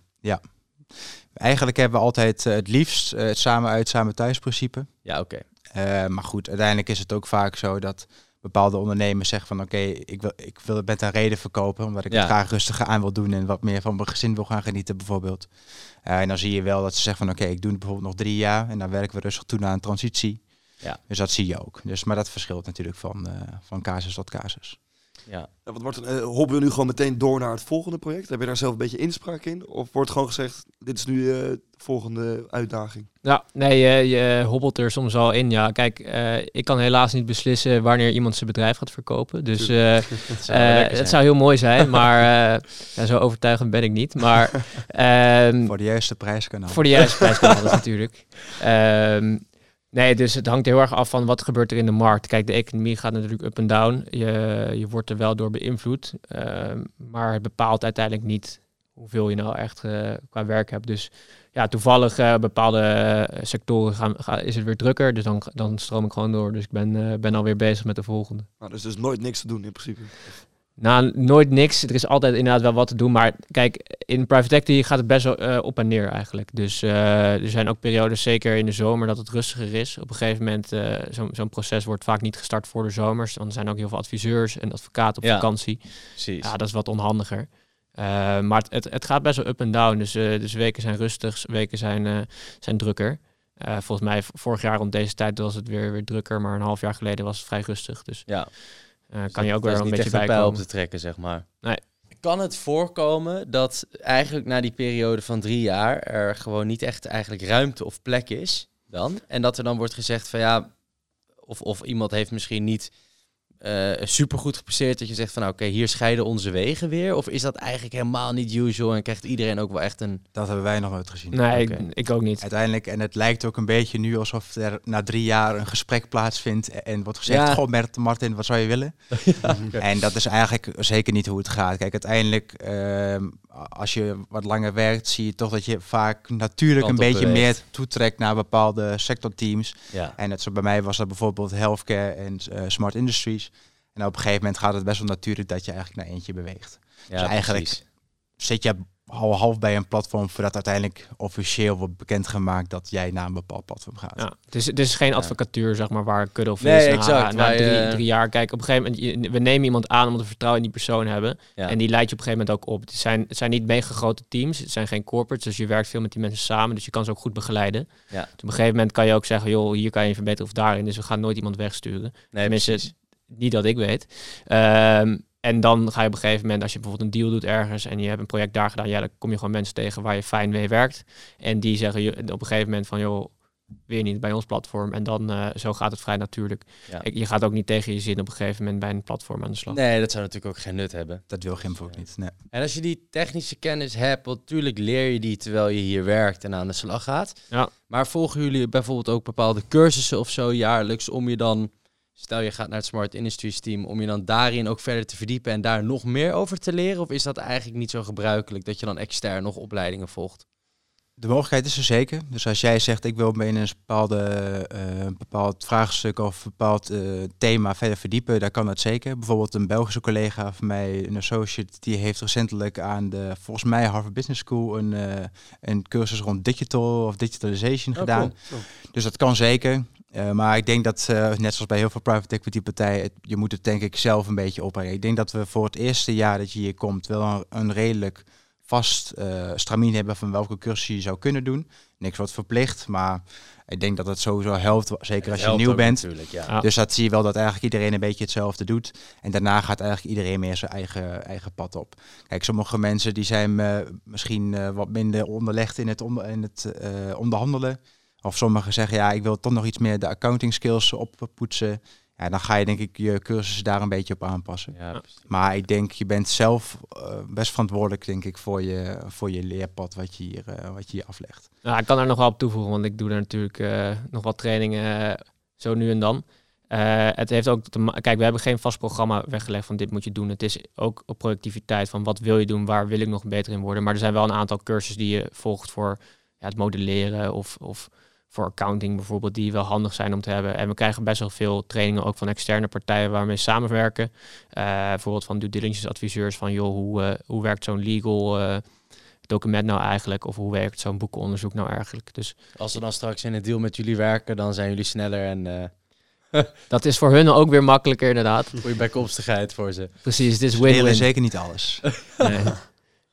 [SPEAKER 3] Eigenlijk hebben we altijd eh, het liefst eh, het samen uit, samen thuis principe.
[SPEAKER 1] ja oké.
[SPEAKER 3] Eh, maar goed, uiteindelijk is het ook vaak zo dat bepaalde ondernemers zeggen van oké, ik, wil, ik wil het met een reden verkopen, omdat ik
[SPEAKER 1] Ja.
[SPEAKER 3] het graag rustiger aan wil doen en wat meer van mijn gezin wil gaan genieten bijvoorbeeld. Eh, en dan zie je wel dat ze zeggen van oké, ik doe het bijvoorbeeld nog drie jaar en dan werken we rustig toe naar een transitie.
[SPEAKER 1] Ja.
[SPEAKER 3] Dus dat zie je ook. Dus, maar dat verschilt natuurlijk van, eh, van casus tot casus.
[SPEAKER 1] Ja.
[SPEAKER 2] Wat wordt een, eh, hoppen we nu gewoon meteen door naar het volgende project? Heb je daar zelf een beetje inspraak in? Of wordt gewoon gezegd, dit is nu eh, de volgende uitdaging?
[SPEAKER 4] Ja, nee, je, je hobbelt er soms al in. Ja, kijk, eh, ik kan helaas niet beslissen wanneer iemand zijn bedrijf gaat verkopen. Dus eh,
[SPEAKER 1] Dat zou
[SPEAKER 4] eh, het zou heel mooi zijn, maar eh, ja, zo overtuigend ben ik niet. Maar ehm,
[SPEAKER 3] Voor de juiste prijs kan dat.
[SPEAKER 4] voor de juiste prijs kan alles natuurlijk. Ehm, nee, dus het hangt heel erg af van wat gebeurt er in de markt. Kijk, de economie gaat natuurlijk up en down. Je, je wordt er wel door beïnvloed. ehm, maar het bepaalt uiteindelijk niet hoeveel je nou echt eh, qua werk hebt. Dus ja, toevallig eh, bepaalde eh, sectoren gaan, gaan, is het weer drukker. Dus dan, dan stroom ik gewoon door. Dus ik ben, ben alweer bezig met de volgende.
[SPEAKER 2] Nou, dus is nooit niks te doen in principe.
[SPEAKER 4] Nou, nooit niks. Er is altijd inderdaad wel wat te doen. Maar kijk, in private equity gaat het best wel eh, op en neer eigenlijk. Dus eh, er zijn ook periodes, zeker in de zomer, dat het rustiger is. Op een gegeven moment, eh zo'n proces wordt vaak niet gestart voor de zomers. Dan zijn ook heel veel adviseurs en advocaten op
[SPEAKER 1] Ja.
[SPEAKER 4] vakantie.
[SPEAKER 1] Precies.
[SPEAKER 4] Ja, dat is wat onhandiger. Maar het, het, gaat best wel up en down. Dus, dus weken zijn rustig, weken zijn, zijn drukker. Volgens mij vorig jaar rond deze tijd was het weer, weer drukker. Maar een half jaar geleden was het vrij rustig. Dus
[SPEAKER 1] ja.
[SPEAKER 4] Eh, kan je ook weer een beetje
[SPEAKER 1] op
[SPEAKER 4] bijkomen.
[SPEAKER 1] te trekken, zeg maar.
[SPEAKER 4] Nee.
[SPEAKER 1] Kan het voorkomen dat eigenlijk na die periode van drie jaar er gewoon niet echt eigenlijk ruimte of plek is dan? En dat er dan wordt gezegd van ja, of, of iemand heeft misschien niet eh supergoed gepresteerd dat je zegt van nou, oké, hier scheiden onze wegen weer? Of is dat eigenlijk helemaal niet usual en krijgt iedereen ook wel echt een...
[SPEAKER 3] Dat hebben wij nog nooit gezien.
[SPEAKER 4] Nee, ik, ik ook niet.
[SPEAKER 3] Uiteindelijk, en het lijkt ook een beetje nu alsof er na drie jaar een gesprek plaatsvindt en- en wordt gezegd,
[SPEAKER 1] Ja.
[SPEAKER 3] goh Mert- Martin, wat zou je willen? En dat is eigenlijk zeker niet hoe het gaat. Kijk, uiteindelijk, ehm, als je wat langer werkt, zie je toch dat je vaak natuurlijk
[SPEAKER 1] Kant
[SPEAKER 3] een beetje
[SPEAKER 1] beweegt.
[SPEAKER 3] meer toetrekt naar bepaalde sectorteams.
[SPEAKER 1] Ja,
[SPEAKER 3] En net zo bij mij was dat bijvoorbeeld healthcare en eh, smart industries. En op een gegeven moment gaat het best wel natuurlijk dat je eigenlijk naar eentje beweegt.
[SPEAKER 1] ja
[SPEAKER 3] eigenlijk-
[SPEAKER 1] precies.
[SPEAKER 3] Zit je al half bij een platform voordat uiteindelijk officieel wordt bekendgemaakt dat jij naar een bepaald platform gaat.
[SPEAKER 4] Ja, het, is, het is geen advocatuur, zeg maar, waar
[SPEAKER 1] Nee,
[SPEAKER 4] is. Na,
[SPEAKER 1] exact,
[SPEAKER 4] na
[SPEAKER 1] je-
[SPEAKER 4] drie, drie jaar. Kijk, op een gegeven moment, we nemen iemand aan omdat we vertrouwen in die persoon hebben.
[SPEAKER 1] Ja.
[SPEAKER 4] En die leidt je op een gegeven moment ook op. Het zijn, het zijn niet mega grote teams, het zijn geen corporates, dus je werkt veel met die mensen samen, dus je kan ze ook goed begeleiden.
[SPEAKER 1] Ja.
[SPEAKER 4] Dus op een gegeven moment kan je ook zeggen, joh, hier kan je verbeteren of daarin, dus we gaan nooit iemand wegsturen.
[SPEAKER 1] nee,
[SPEAKER 4] Tenminste,
[SPEAKER 1] precies.
[SPEAKER 4] Niet dat ik weet. Ehm, en dan ga je op een gegeven moment, als je bijvoorbeeld een deal doet ergens en je hebt een project daar gedaan, ja, dan kom je gewoon mensen tegen waar je fijn mee werkt. En die zeggen je op een gegeven moment van, joh, weer niet bij ons platform. En dan eh, zo gaat het vrij natuurlijk.
[SPEAKER 1] Ja.
[SPEAKER 4] Ik- Je gaat ook niet tegen je zin op een gegeven moment bij een platform aan de slag.
[SPEAKER 1] Nee, dat zou natuurlijk ook geen nut hebben.
[SPEAKER 3] Dat wil Gimp ook niet. Nee.
[SPEAKER 1] En als je die technische kennis hebt, natuurlijk leer je die terwijl je hier werkt en aan de slag gaat.
[SPEAKER 4] Ja.
[SPEAKER 1] Maar volgen jullie bijvoorbeeld ook bepaalde cursussen of zo jaarlijks om je dan, stel je gaat naar het Smart Industries team, om je dan daarin ook verder te verdiepen en daar nog meer over te leren? Of is dat eigenlijk niet zo gebruikelijk dat je dan extern nog opleidingen volgt?
[SPEAKER 3] De mogelijkheid is er zeker. Dus als jij zegt ik wil me in een bepaalde, eh, bepaald vraagstuk of een bepaald eh, thema verder verdiepen, dan kan dat zeker. Bijvoorbeeld een Belgische collega van mij, een associate, die heeft recentelijk aan de, volgens mij Harvard Business School, een, eh, een cursus rond digital of digitalization
[SPEAKER 1] Oh,
[SPEAKER 3] gedaan.
[SPEAKER 1] cool.
[SPEAKER 3] Dus dat kan zeker. Eh, maar ik denk dat, eh, net zoals bij heel veel private equity partijen, het- je moet het denk ik zelf een beetje opbrengen. Ik denk dat we voor het eerste jaar dat je hier komt wel een, een redelijk vast eh stramien hebben van welke cursus je zou kunnen doen. Niks wordt verplicht, maar ik denk dat het sowieso helpt, zeker als je nieuw bent.
[SPEAKER 1] Natuurlijk, ja.
[SPEAKER 3] Dus dat zie je wel dat eigenlijk iedereen een beetje hetzelfde doet. En daarna gaat eigenlijk iedereen meer zijn eigen, eigen pad op. Kijk, sommige mensen die zijn eh, misschien eh, wat minder onderlegd in het, onder, in het eh, onderhandelen. Of sommigen zeggen, ja, ik wil toch nog iets meer de accounting skills oppoetsen. Ja, dan ga je denk ik je cursussen daar een beetje op aanpassen.
[SPEAKER 1] Ja.
[SPEAKER 3] Maar ik denk, je bent zelf eh, best verantwoordelijk, denk ik, voor je, voor je leerpad wat je hier, eh, wat je hier aflegt.
[SPEAKER 4] Nou, ik kan er nog wel op toevoegen, want ik doe er natuurlijk eh, nog wat trainingen zo nu en dan. Eh, het heeft ook te Kijk, we hebben geen vast programma weggelegd van dit moet je doen. Het is ook op productiviteit van wat wil je doen, waar wil ik nog beter in worden. Maar er zijn wel een aantal cursussen die je volgt voor ja, het modelleren of, of voor accounting bijvoorbeeld, die wel handig zijn om te hebben. En we krijgen best wel veel trainingen ook van externe partijen waarmee we samenwerken. Eh, bijvoorbeeld van due diligence adviseurs van joh, hoe, eh, hoe werkt zo'n legal eh, document nou eigenlijk? Of hoe werkt zo'n boekenonderzoek nou eigenlijk? Dus
[SPEAKER 1] Als ze dan straks in een deal met jullie werken, dan zijn jullie sneller en eh
[SPEAKER 4] dat is voor hun ook weer makkelijker inderdaad.
[SPEAKER 1] goede bijkomstigheid voor ze.
[SPEAKER 4] Precies, dit is win-win.
[SPEAKER 3] zeker niet alles.
[SPEAKER 4] Nee.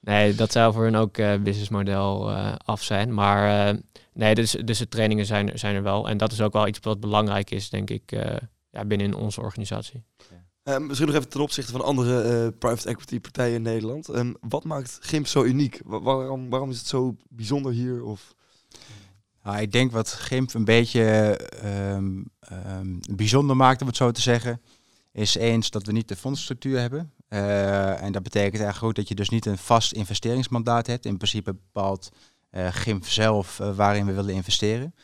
[SPEAKER 4] Nee, dat zou voor hun ook eh businessmodel eh, af zijn. Maar eh, nee, dus, dus de trainingen zijn, zijn er wel. En dat is ook wel iets wat belangrijk is, denk ik, eh, ja, binnen onze organisatie.
[SPEAKER 2] Eh, misschien nog even ten opzichte van andere eh, private equity partijen in Nederland. Ehm, wat maakt GIMP zo uniek? Wa- waarom, waarom is het zo bijzonder hier? Of...
[SPEAKER 3] Nou, ik denk wat Gimp een beetje ehm, ehm, bijzonder maakt, om het zo te zeggen, is eens dat we niet de fondsstructuur hebben. Eh, en dat betekent eigenlijk ook dat je dus niet een vast investeringsmandaat hebt. In principe bepaalt Gimp zelf eh, waarin we willen investeren.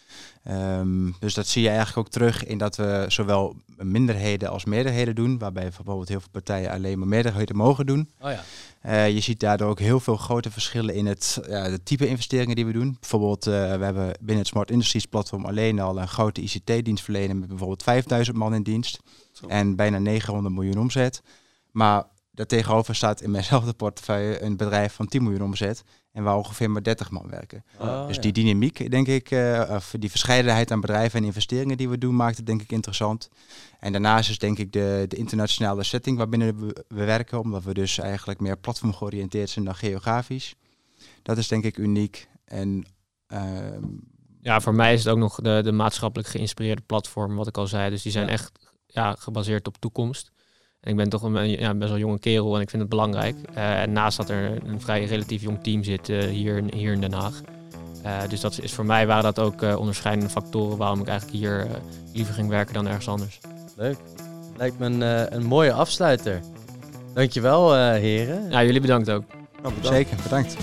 [SPEAKER 3] Ehm, dus dat zie je eigenlijk ook terug in dat we zowel minderheden als meerderheden doen, waarbij bijvoorbeeld heel veel partijen alleen maar meerderheden mogen doen.
[SPEAKER 1] Oh ja.
[SPEAKER 3] Je ziet daardoor ook heel veel grote verschillen in het ja, de type investeringen die we doen. Bijvoorbeeld, we hebben binnen het Smart Industries platform alleen al een grote ICT-dienst verlenen met bijvoorbeeld 5000 man in dienst
[SPEAKER 2] Zo.
[SPEAKER 3] en bijna 900 miljoen omzet. Maar daartegenover staat in mijnzelfde portefeuille een bedrijf van 10 miljoen omzet en waar ongeveer maar 30 man werken.
[SPEAKER 1] Oh,
[SPEAKER 3] dus
[SPEAKER 1] ja.
[SPEAKER 3] die dynamiek, denk ik, eh, of die verscheidenheid aan bedrijven en investeringen die we doen, maakt het denk ik interessant. En daarnaast is denk ik de, de internationale setting waarbinnen we, we werken, omdat we dus eigenlijk meer platform georiënteerd zijn dan geografisch. Dat is denk ik uniek. En ehm,
[SPEAKER 4] Ja, voor mij is het ook nog de, de maatschappelijk geïnspireerde platform, wat ik al zei. Dus die zijn
[SPEAKER 1] Ja.
[SPEAKER 4] echt ja, gebaseerd op toekomst. En ik ben toch een ja, best wel jonge kerel en ik vind het belangrijk. Eh, en naast dat er een vrij relatief jong team zit eh, hier, in- hier in Den Haag. Eh, dus dat is voor mij waren dat ook eh, onderscheidende factoren waarom ik eigenlijk hier liever ging werken dan ergens anders.
[SPEAKER 1] Leuk. Lijkt me een, een mooie afsluiter. Dankjewel, eh heren.
[SPEAKER 4] Ja, jullie bedankt ook.
[SPEAKER 2] Nou, bedankt.
[SPEAKER 3] zeker, bedankt.